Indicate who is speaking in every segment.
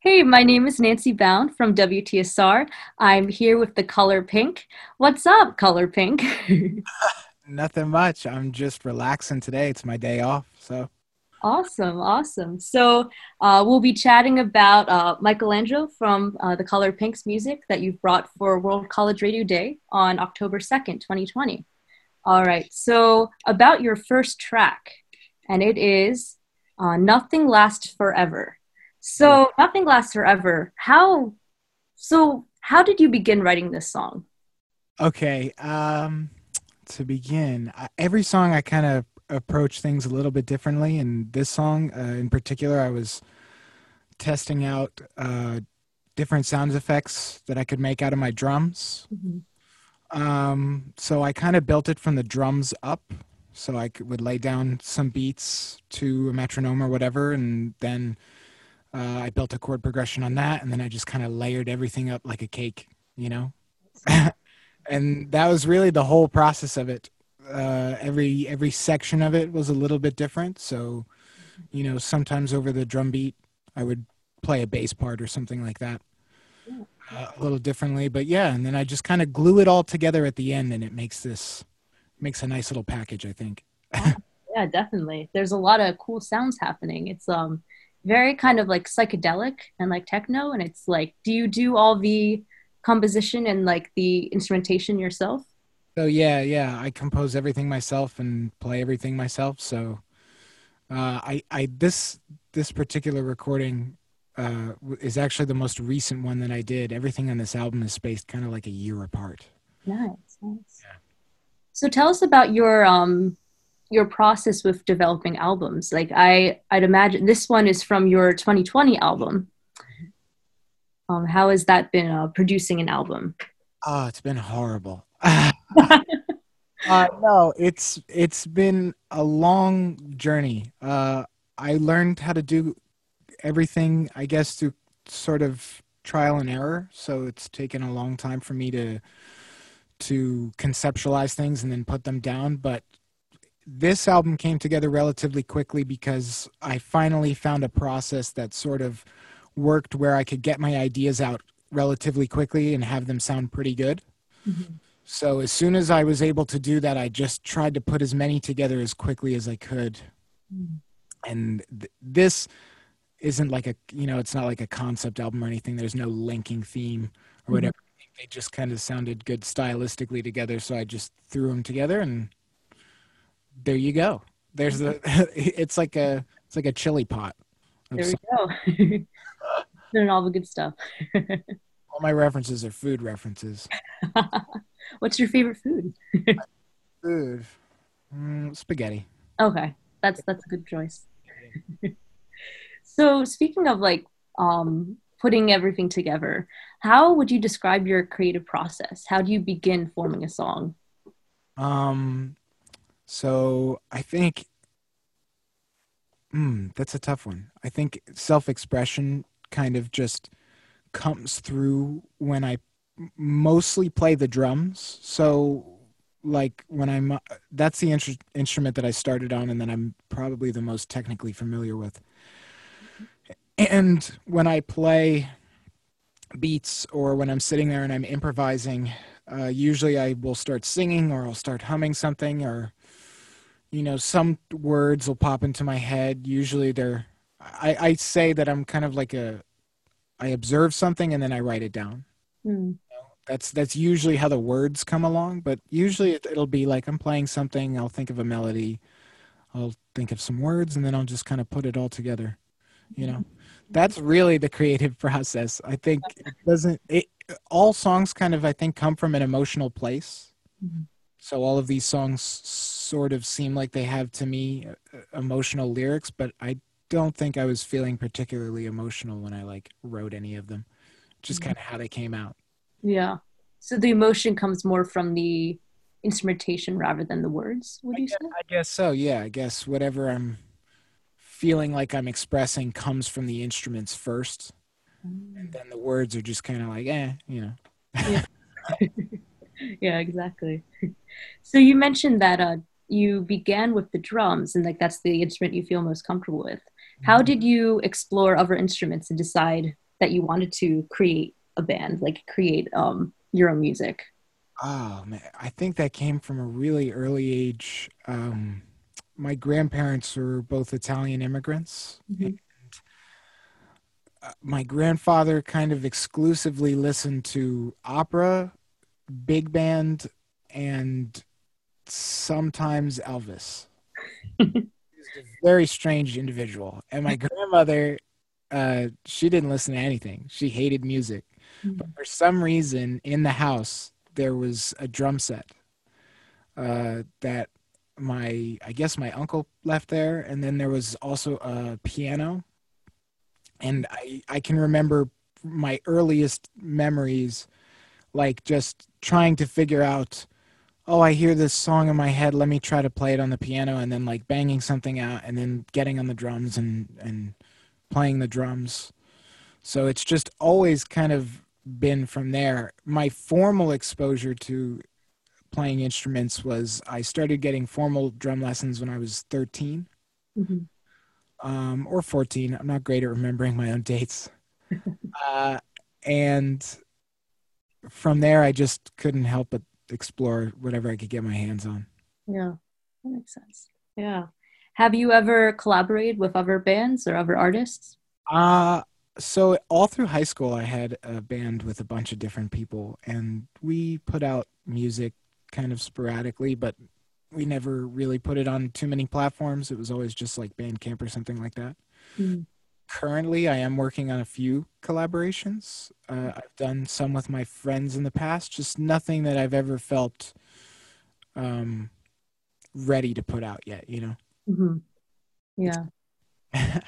Speaker 1: Hey, my name is Nancy Bound from WTSR. I'm here with the Color Pink. What's up, Color Pink?
Speaker 2: Nothing much. I'm just relaxing today. It's my day off. So
Speaker 1: awesome, awesome. So uh, we'll be chatting about uh, Michelangelo from uh, the Color Pink's music that you've brought for World College Radio Day on October 2nd, 2020. All right. So about your first track, and it is uh, Nothing Lasts Forever. So Nothing Lasts Forever. How so how did you begin writing this song?
Speaker 2: Okay. Um to begin, every song I kind of approach things a little bit differently. And this song, uh, in particular, I was testing out uh, different sound effects that I could make out of my drums. Mm-hmm. Um, so I kind of built it from the drums up. So I could, would lay down some beats to a metronome or whatever, and then uh, I built a chord progression on that, and then I just kind of layered everything up like a cake, you know. and that was really the whole process of it. Uh, every every section of it was a little bit different. So, you know, sometimes over the drum beat, I would play a bass part or something like that, uh, a little differently. But yeah, and then I just kind of glue it all together at the end, and it makes this makes a nice little package. I think.
Speaker 1: yeah, definitely. There's a lot of cool sounds happening. It's um very kind of like psychedelic and like techno, and it's like, do you do all the composition and like the instrumentation yourself?
Speaker 2: So yeah, yeah, I compose everything myself and play everything myself. So uh, I, I this this particular recording uh, is actually the most recent one that I did. Everything on this album is spaced kind of like a year apart.
Speaker 1: Nice, nice. Yeah. So tell us about your um your process with developing albums. Like I I'd imagine this one is from your 2020 album. Um, how has that been uh, producing an album?
Speaker 2: Oh, it's been horrible. uh, no, it's it's been a long journey. Uh, I learned how to do everything, I guess, through sort of trial and error. So it's taken a long time for me to to conceptualize things and then put them down. But this album came together relatively quickly because I finally found a process that sort of worked where I could get my ideas out relatively quickly and have them sound pretty good. Mm-hmm. So as soon as I was able to do that, I just tried to put as many together as quickly as I could. Mm-hmm. And th- this isn't like a, you know, it's not like a concept album or anything. There's no linking theme or mm-hmm. whatever. Mm-hmm. They just kind of sounded good stylistically together. So I just threw them together and there you go. There's the, it's like a, it's like a chili pot.
Speaker 1: There we go. Doing all the good stuff.
Speaker 2: all my references are food references.
Speaker 1: What's your favorite food?
Speaker 2: food, mm, spaghetti.
Speaker 1: Okay, that's that's a good choice. so speaking of like um, putting everything together, how would you describe your creative process? How do you begin forming a song?
Speaker 2: Um, so I think Mm, that's a tough one. I think self expression kind of just comes through when I mostly play the drums. So, like when I'm, uh, that's the in- instrument that I started on, and then I'm probably the most technically familiar with. And when I play beats or when I'm sitting there and I'm improvising, uh, usually I will start singing or I'll start humming something or you know, some words will pop into my head. Usually they're, I, I say that I'm kind of like a, I observe something and then I write it down. Mm. That's that's usually how the words come along, but usually it, it'll be like I'm playing something. I'll think of a melody, I'll think of some words, and then I'll just kind of put it all together. You know, that's really the creative process. I think it doesn't. It all songs kind of I think come from an emotional place. Mm-hmm. So all of these songs sort of seem like they have to me uh, emotional lyrics, but I don't think I was feeling particularly emotional when I like wrote any of them. Just mm-hmm. kind of how they came out.
Speaker 1: Yeah. So the emotion comes more from the instrumentation rather than the words, would you
Speaker 2: guess,
Speaker 1: say?
Speaker 2: I guess so. Yeah, I guess whatever I'm feeling like I'm expressing comes from the instruments first. Mm. And then the words are just kind of like, eh, you know.
Speaker 1: yeah. yeah, exactly. So you mentioned that uh, you began with the drums and like that's the instrument you feel most comfortable with how mm-hmm. did you explore other instruments and decide that you wanted to create a band, like create um, your own music?
Speaker 2: Oh man, I think that came from a really early age. Um, my grandparents were both Italian immigrants.
Speaker 1: Mm-hmm.
Speaker 2: And, uh, my grandfather kind of exclusively listened to opera, big band, and sometimes Elvis. He's a very strange individual. And my grandmother, uh, she didn't listen to anything. She hated music.
Speaker 1: Mm-hmm.
Speaker 2: But for some reason, in the house, there was a drum set uh, that my I guess my uncle left there, and then there was also a piano. And I I can remember my earliest memories, like just trying to figure out, oh, I hear this song in my head. Let me try to play it on the piano, and then like banging something out, and then getting on the drums and and playing the drums. So it's just always kind of been from there. My formal exposure to playing instruments was I started getting formal drum lessons when I was 13
Speaker 1: Mm-hmm.
Speaker 2: um, or 14. I'm not great at remembering my own dates. uh, and from there, I just couldn't help but explore whatever I could get my hands on.
Speaker 1: Yeah, that makes sense. Yeah. Have you ever collaborated with other bands or other artists?
Speaker 2: Uh, so all through high school, I had a band with a bunch of different people, and we put out music kind of sporadically, but we never really put it on too many platforms. It was always just like Bandcamp or something like that.
Speaker 1: Mm.
Speaker 2: Currently, I am working on a few collaborations. Uh, I've done some with my friends in the past, just nothing that I've ever felt um, ready to put out yet, you know?
Speaker 1: Mm-hmm. Yeah.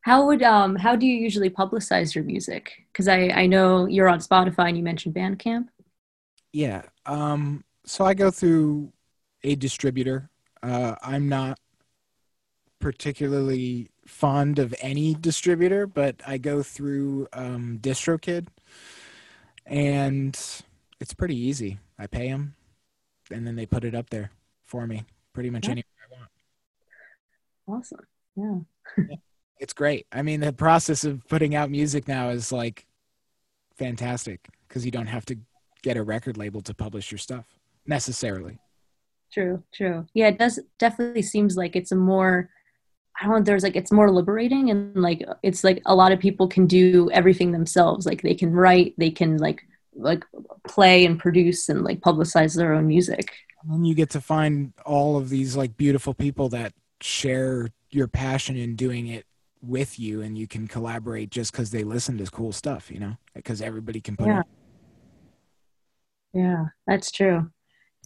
Speaker 1: how would um how do you usually publicize your music? Because I I know you're on Spotify and you mentioned Bandcamp.
Speaker 2: Yeah. Um, so I go through a distributor. Uh, I'm not particularly fond of any distributor, but I go through um, DistroKid, and it's pretty easy. I pay them, and then they put it up there for me, pretty much
Speaker 1: Yeah.
Speaker 2: anywhere I want.
Speaker 1: Awesome. Yeah.
Speaker 2: It's great. I mean, the process of putting out music now is like fantastic because you don't have to get a record label to publish your stuff necessarily.
Speaker 1: True, true. Yeah, it does definitely seems like it's a more I don't know, there's like it's more liberating and like it's like a lot of people can do everything themselves. Like they can write, they can like like play and produce and like publicize their own music.
Speaker 2: And you get to find all of these like beautiful people that share your passion in doing it with you and you can collaborate just because they listen to cool stuff, you know? Because everybody can put
Speaker 1: Yeah.
Speaker 2: it.
Speaker 1: Yeah, that's true.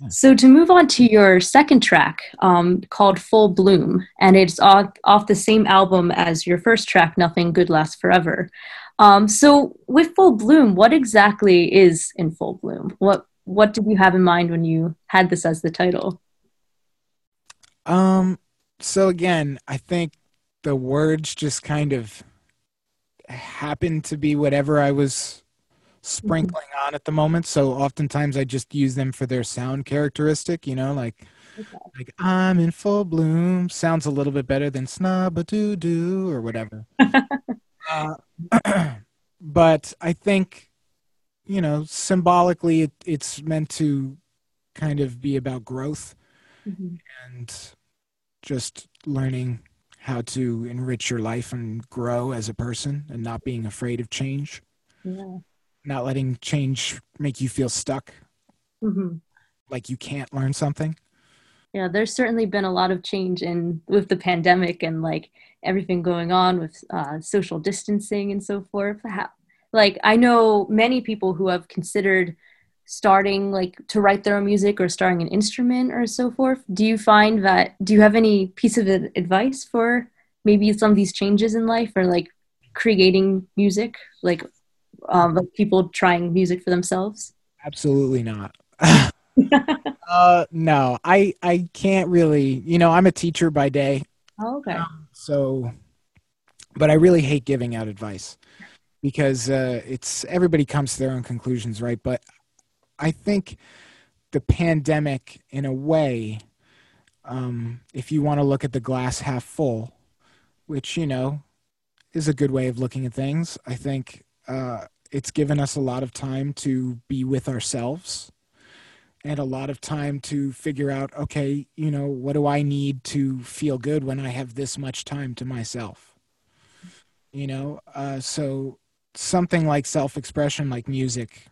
Speaker 1: So to move on to your second track, um, called "Full Bloom," and it's off, off the same album as your first track, "Nothing Good Lasts Forever." Um, so with "Full Bloom," what exactly is in full bloom? What what did you have in mind when you had this as the title?
Speaker 2: Um so again, I think the words just kind of happened to be whatever I was sprinkling on at the moment. So oftentimes I just use them for their sound characteristic, you know, like
Speaker 1: Okay.
Speaker 2: like I'm in full bloom sounds a little bit better than snub a doo doo or whatever. uh, but I think, you know, symbolically it, it's meant to kind of be about growth
Speaker 1: Mhm.
Speaker 2: and just learning how to enrich your life and grow as a person and not being afraid of change,
Speaker 1: Yeah.
Speaker 2: Not letting change make you feel stuck,
Speaker 1: Mhm.
Speaker 2: like you can't learn something.
Speaker 1: Yeah, there's certainly been a lot of change in with the pandemic and like everything going on with uh, social distancing and so forth. How, like I know many people who have considered starting like to write their own music or starting an instrument or so forth. Do you find that? Do you have any piece of advice for maybe some of these changes in life or like creating music, like um, like people trying music for themselves?
Speaker 2: Absolutely not. uh, no, I I can't really. You know, I'm a teacher by day,
Speaker 1: Oh, okay.
Speaker 2: so, but I really hate giving out advice because uh, it's everybody comes to their own conclusions, right? But I think the pandemic, in a way, um, if you want to look at the glass half full, which you know, is a good way of looking at things. I think uh, it's given us a lot of time to be with ourselves and a lot of time to figure out okay, you know, what do I need to feel good when I have this much time to myself? You know, uh, so something like self expression, like music,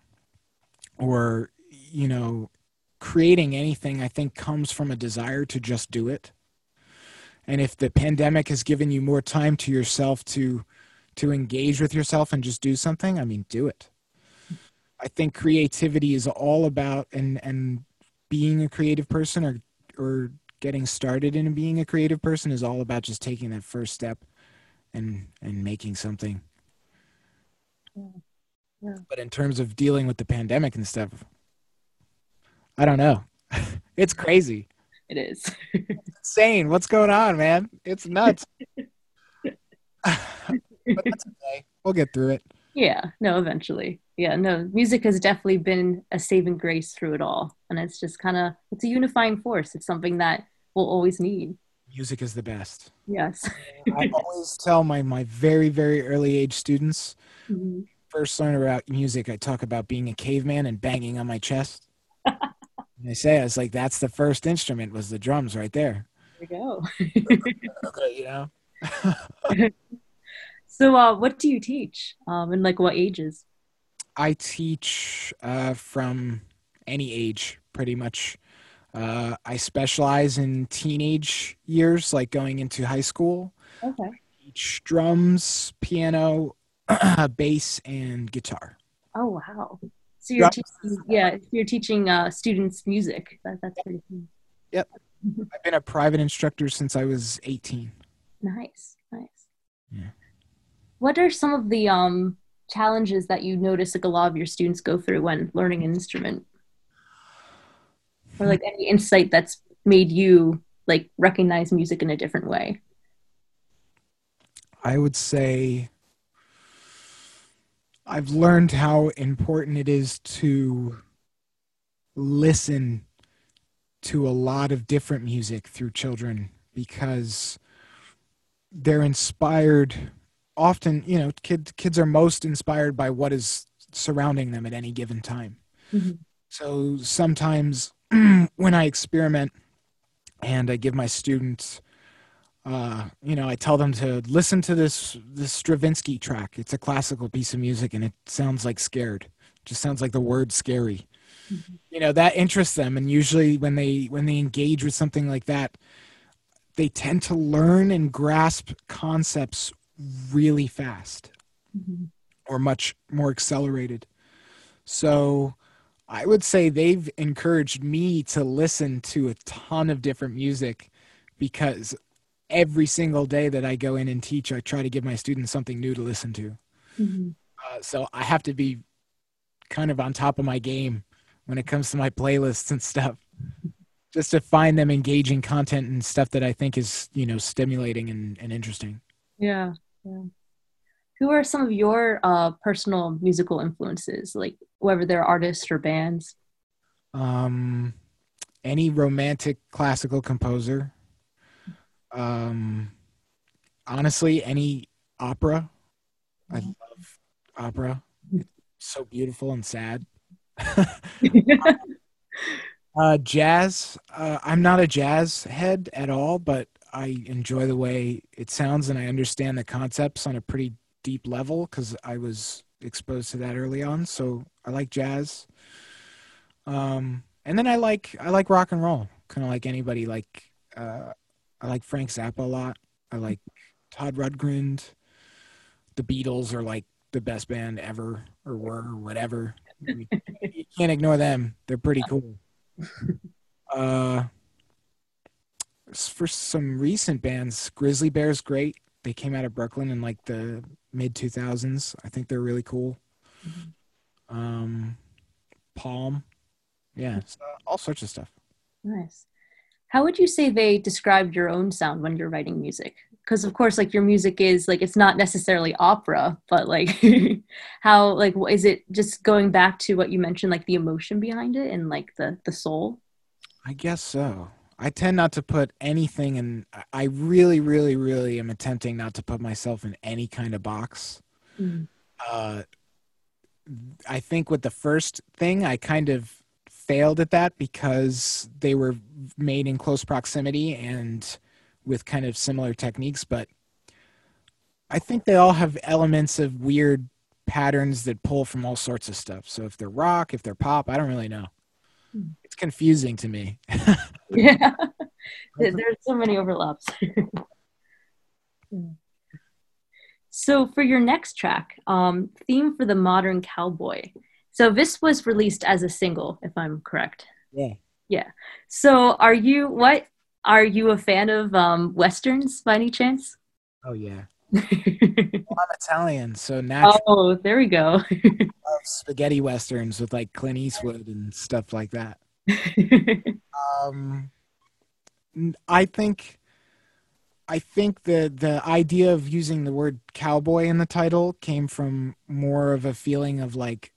Speaker 2: or, you know, creating anything, I think comes from a desire to just do it. And if the pandemic has given you more time to yourself to to engage with yourself and just do something, I mean, do it. I think creativity is all about and and being a creative person or or getting started in being a creative person is all about just taking that first step and and making something. Yeah. Yeah. But in terms of dealing with the pandemic and stuff, I don't know. it's crazy.
Speaker 1: It is.
Speaker 2: insane. What's going on, man? It's nuts. but that's okay. We'll get through it.
Speaker 1: Yeah, no, eventually. Yeah, no, music has definitely been a saving grace through it all. And it's just kind of, it's a unifying force. It's something that we'll always need.
Speaker 2: Music is the best.
Speaker 1: Yes.
Speaker 2: I always tell my, my very, very early age students, mm-hmm. first learn about music, I talk about being a caveman and banging on my chest. I say, I was like, that's the first instrument was the drums right there.
Speaker 1: There you go.
Speaker 2: okay, you know.
Speaker 1: So, uh, what do you teach, um, and like what ages?
Speaker 2: I teach uh, from any age, pretty much. Uh, I specialize in teenage years, like going into high school.
Speaker 1: Okay. I
Speaker 2: teach drums, piano, bass, and guitar.
Speaker 1: Oh wow! So you're teaching, yeah, you're teaching uh, students music. That, that's pretty cool.
Speaker 2: Yep. I've been a private instructor since I was 18.
Speaker 1: Nice, nice. Yeah what are some of the um, challenges that you notice like a lot of your students go through when learning an instrument? Or like any insight that's made you like recognize music in a different way?
Speaker 2: I would say i've learned how important it is to listen to a lot of different music through children because they're inspired often, you know, kids kids are most inspired by what is surrounding them at any given time. Mm-hmm. So sometimes when I experiment and I give my students uh, you know, I tell them to listen to this this Stravinsky track. It's a classical piece of music, and it sounds like scared. It just sounds like the word scary. Mm-hmm. You know that interests them, and usually when they when they engage with something like that, they tend to learn and grasp concepts really fast mm-hmm. or much more accelerated. So I would say they've encouraged me to listen to a ton of different music because every single day that I go in and teach, I try to give my students something new to listen to. Mm-hmm. Uh, so I have to be kind of on top of my game when it comes to my playlists and stuff just to find them engaging content and stuff that I think is, you know, stimulating and, and interesting.
Speaker 1: Yeah. Yeah. Who are some of your uh, personal musical influences, like whether they're artists or bands?
Speaker 2: Um, any romantic classical composer. Um, honestly, any opera. I mm-hmm. love opera. It's so beautiful and sad. uh, jazz. Uh, I'm not a jazz head at all, but I enjoy the way it sounds and I understand the concepts on a pretty deep level because I was exposed to that early on. So I like jazz. Um, and then I like I like rock and roll, kind of like anybody. Like uh, I like Frank Zappa a lot. I like Todd Rundgren. The Beatles are like the best band ever, or were, or whatever. you can't ignore them. They're pretty cool. Uh, for some recent bands, Grizzly Bear's great. They came out of Brooklyn in like the mid 2000s. I think they're really cool. Mm-hmm. Um, Palm, yeah, so all sorts of stuff.
Speaker 1: Nice. How would you say they described your own sound when you're writing music? Because of course, like your music is like it's not necessarily opera, but like how like is it just going back to what you mentioned, like the emotion behind it and like the the soul?
Speaker 2: I guess so. I tend not to put anything in. I really, really, really am attempting not to put myself in any kind of box.
Speaker 1: Mm.
Speaker 2: Uh, I think with the first thing, I kind of failed at that because they were made in close proximity and with kind of similar techniques. But I think they all have elements of weird patterns that pull from all sorts of stuff. So if they're rock, if they're pop, I don't really know.
Speaker 1: Hmm.
Speaker 2: It's confusing to me.
Speaker 1: yeah, there's so many overlaps. so for your next track, um, theme for the modern cowboy. So this was released as a single, if I'm correct.
Speaker 2: Yeah.
Speaker 1: Yeah. So are you what? Are you a fan of um, westerns by any chance?
Speaker 2: Oh yeah. well, I'm Italian, so naturally.
Speaker 1: Oh, there we go.
Speaker 2: spaghetti westerns with like Clint Eastwood and stuff like that. Um, I think, I think the the idea of using the word cowboy in the title came from more of a feeling of like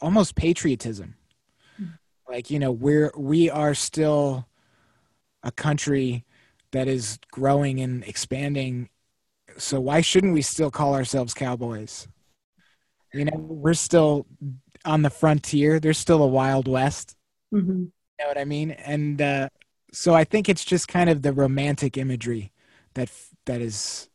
Speaker 2: almost patriotism. Like you know, we're we are still a country that is growing and expanding. So why shouldn't we still call ourselves cowboys? You know, we're still on the frontier. There's still a wild west.
Speaker 1: Mm-hmm.
Speaker 2: You know what I mean? And uh, so I think it's just kind of the romantic imagery that that is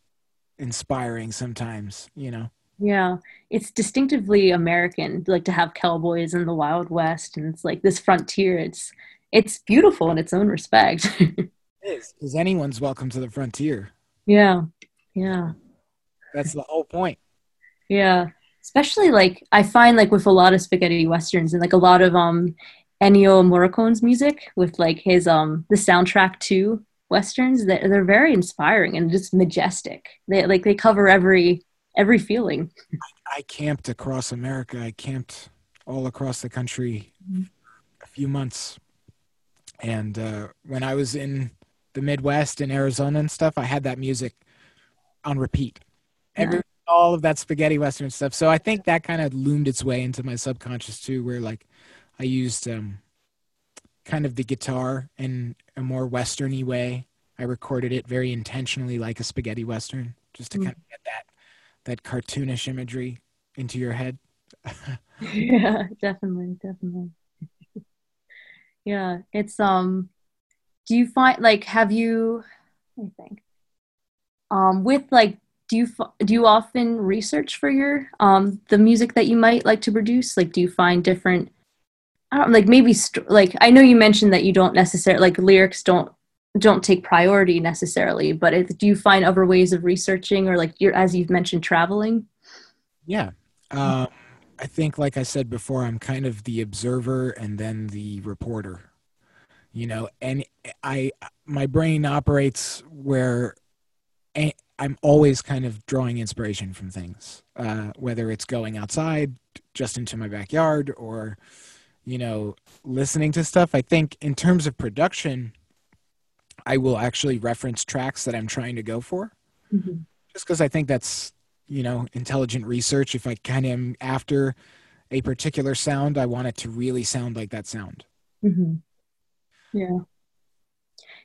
Speaker 2: inspiring sometimes. You know.
Speaker 1: Yeah, it's distinctively American, like to have cowboys in the Wild West, and it's like this frontier. It's it's beautiful in its own respect.
Speaker 2: it is because anyone's welcome to the frontier.
Speaker 1: Yeah, yeah,
Speaker 2: that's the whole point.
Speaker 1: Yeah, especially like I find like with a lot of spaghetti westerns and like a lot of um Ennio Morricone's music with like his um the soundtrack to westerns that they're very inspiring and just majestic. They like they cover every every feeling.
Speaker 2: I camped across America. I camped all across the country a few months. And uh, when I was in the Midwest in Arizona and stuff, I had that music on repeat. Yeah. Every, all of that spaghetti western stuff. So I think that kind of loomed its way into my subconscious too, where like I used um, kind of the guitar in a more westerny way. I recorded it very intentionally like a spaghetti western, just to mm. kind of get that that cartoonish imagery into your head.
Speaker 1: yeah, definitely, definitely. yeah, it's um do you find like have you I think um with like do you do you often research for your um the music that you might like to produce? Like do you find different I don't like maybe st- like I know you mentioned that you don't necessarily like lyrics don't don't take priority necessarily but if, do you find other ways of researching or like you're as you've mentioned traveling?
Speaker 2: Yeah. Um, i think like i said before i'm kind of the observer and then the reporter. You know and i my brain operates where i'm always kind of drawing inspiration from things uh, whether it's going outside just into my backyard or you know listening to stuff i think in terms of production I will actually reference tracks that I'm trying to go for, mm-hmm. just because I think that's you know intelligent research. If I kind of am after a particular sound, I want it to really sound like that sound.
Speaker 1: Mm-hmm. Yeah.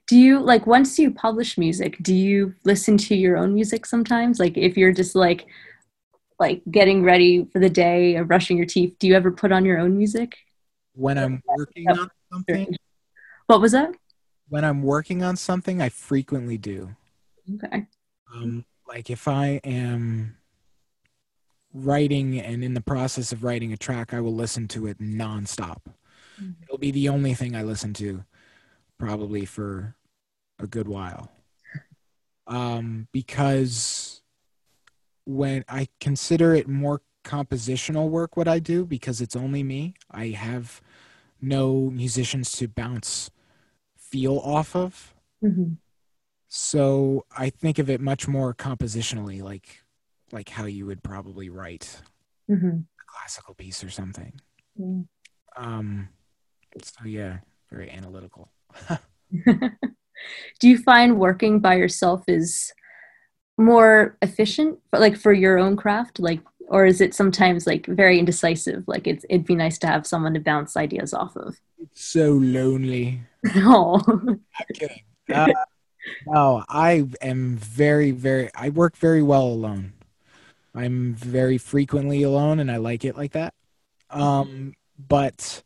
Speaker 1: Do you like once you publish music? Do you listen to your own music sometimes? Like if you're just like like getting ready for the day or brushing your teeth, do you ever put on your own music?
Speaker 2: When I'm working on something.
Speaker 1: What was that?
Speaker 2: when I'm working on something, I frequently do.
Speaker 1: Okay.
Speaker 2: Um, like if I am writing and in the process of writing a track, I will listen to it nonstop. Mm-hmm. It'll be the only thing I listen to probably for a good while. Um, because when I consider it more compositional work, what I do, because it's only me, I have no musicians to bounce feel off of.
Speaker 1: Mm-hmm.
Speaker 2: So I think of it much more compositionally, like like how you would probably write
Speaker 1: mm-hmm.
Speaker 2: a classical piece or something.
Speaker 1: Mm.
Speaker 2: Um, so yeah, very analytical.
Speaker 1: Do you find working by yourself is more efficient, but like for your own craft, like, or is it sometimes like very indecisive? Like it's it'd be nice to have someone to bounce ideas off of.
Speaker 2: It's so lonely.
Speaker 1: No.
Speaker 2: I'm. Uh, no, I am very, very. I work very well alone. I'm very frequently alone, and I like it like that. Um, but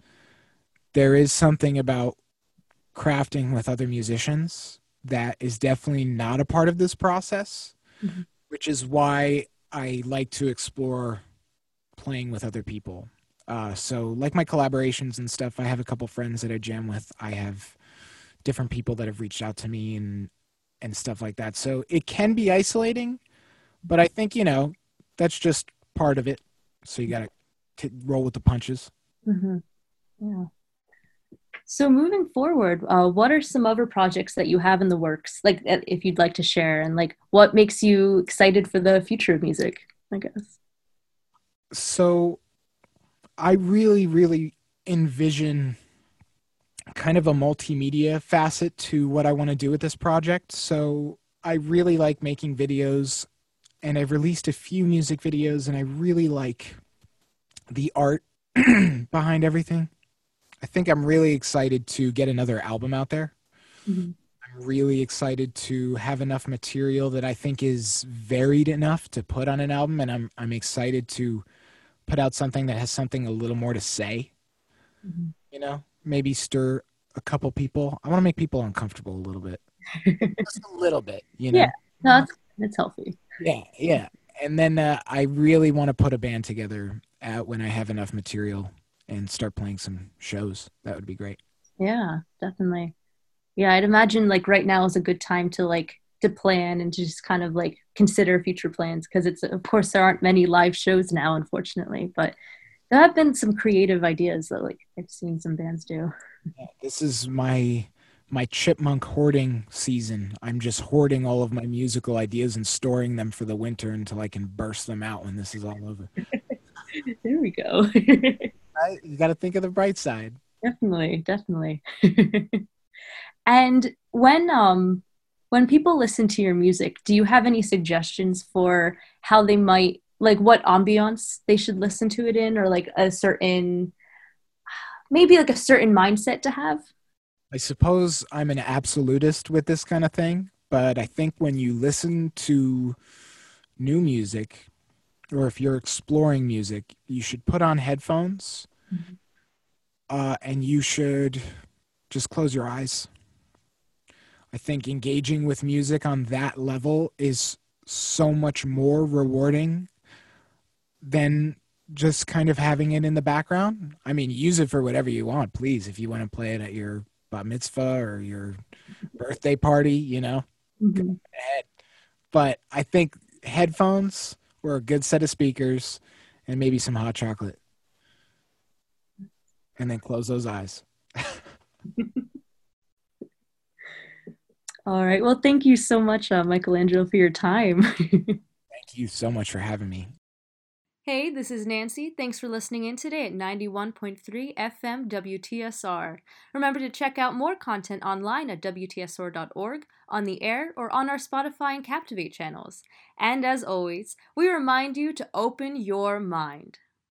Speaker 2: there is something about crafting with other musicians that is definitely not a part of this process,
Speaker 1: Mhm.
Speaker 2: which is why I like to explore playing with other people. Uh, so, like my collaborations and stuff, I have a couple friends that I jam with. I have different people that have reached out to me and and stuff like that. So it can be isolating, but I think you know that's just part of it. So you got to roll with the punches.
Speaker 1: hmm Yeah. So moving forward, uh, what are some other projects that you have in the works? Like, uh, if you'd like to share, and like, what makes you excited for the future of music? I guess.
Speaker 2: So I really, really envision kind of a multimedia facet to what I want to do with this project. So I really like making videos, and I've released a few music videos, and I really like the art behind everything. I think I'm really excited to get another album out there.
Speaker 1: Mhm.
Speaker 2: I'm really excited to have enough material that I think is varied enough to put on an album, and I'm I'm excited to put out something that has something a little more to say.
Speaker 1: Mhm.
Speaker 2: You know, maybe stir a couple people. I want to make people uncomfortable a little bit, just a little bit. You know,
Speaker 1: Yeah. No, that's that's healthy.
Speaker 2: yeah, yeah. And then uh, I really want to put a band together uh, when I have enough material and start playing some shows. That would be great.
Speaker 1: Yeah, definitely. Yeah, I'd imagine like right now is a good time to like to plan and to just kind of like consider future plans because it's of course there aren't many live shows now, unfortunately, but there have been some creative ideas that like I've seen some bands do.
Speaker 2: This is my my chipmunk hoarding season. I'm just hoarding all of my musical ideas and storing them for the winter until I can burst them out when this is all over.
Speaker 1: there we go.
Speaker 2: Right? You got to think of the bright side.
Speaker 1: definitely, definitely. and when um when people listen to your music, do you have any suggestions for how they might like what ambiance they should listen to it in or like a certain maybe like a certain mindset to have?
Speaker 2: I suppose I'm an absolutist with this kind of thing, but I think when you listen to new music or if you're exploring music, you should put on headphones
Speaker 1: Mhm.
Speaker 2: uh, and you should just close your eyes. I think engaging with music on that level is so much more rewarding than just kind of having it in the background. I mean, use it for whatever you want, please. If you want to play it at your bat mitzvah or your birthday party, you know,
Speaker 1: Mhm.
Speaker 2: But I think headphones or a good set of speakers and maybe some hot chocolate. And then close those eyes.
Speaker 1: All right. Well, thank you so much, uh, Michelangelo, for your time.
Speaker 2: Thank you so much for having me.
Speaker 1: Hey, this is Nancy. Thanks for listening in today at 91.3 FM WTSR. Remember to check out more content online at WTSR.org, on the air, or on our Spotify and Captivate channels. And as always, we remind you to open your mind.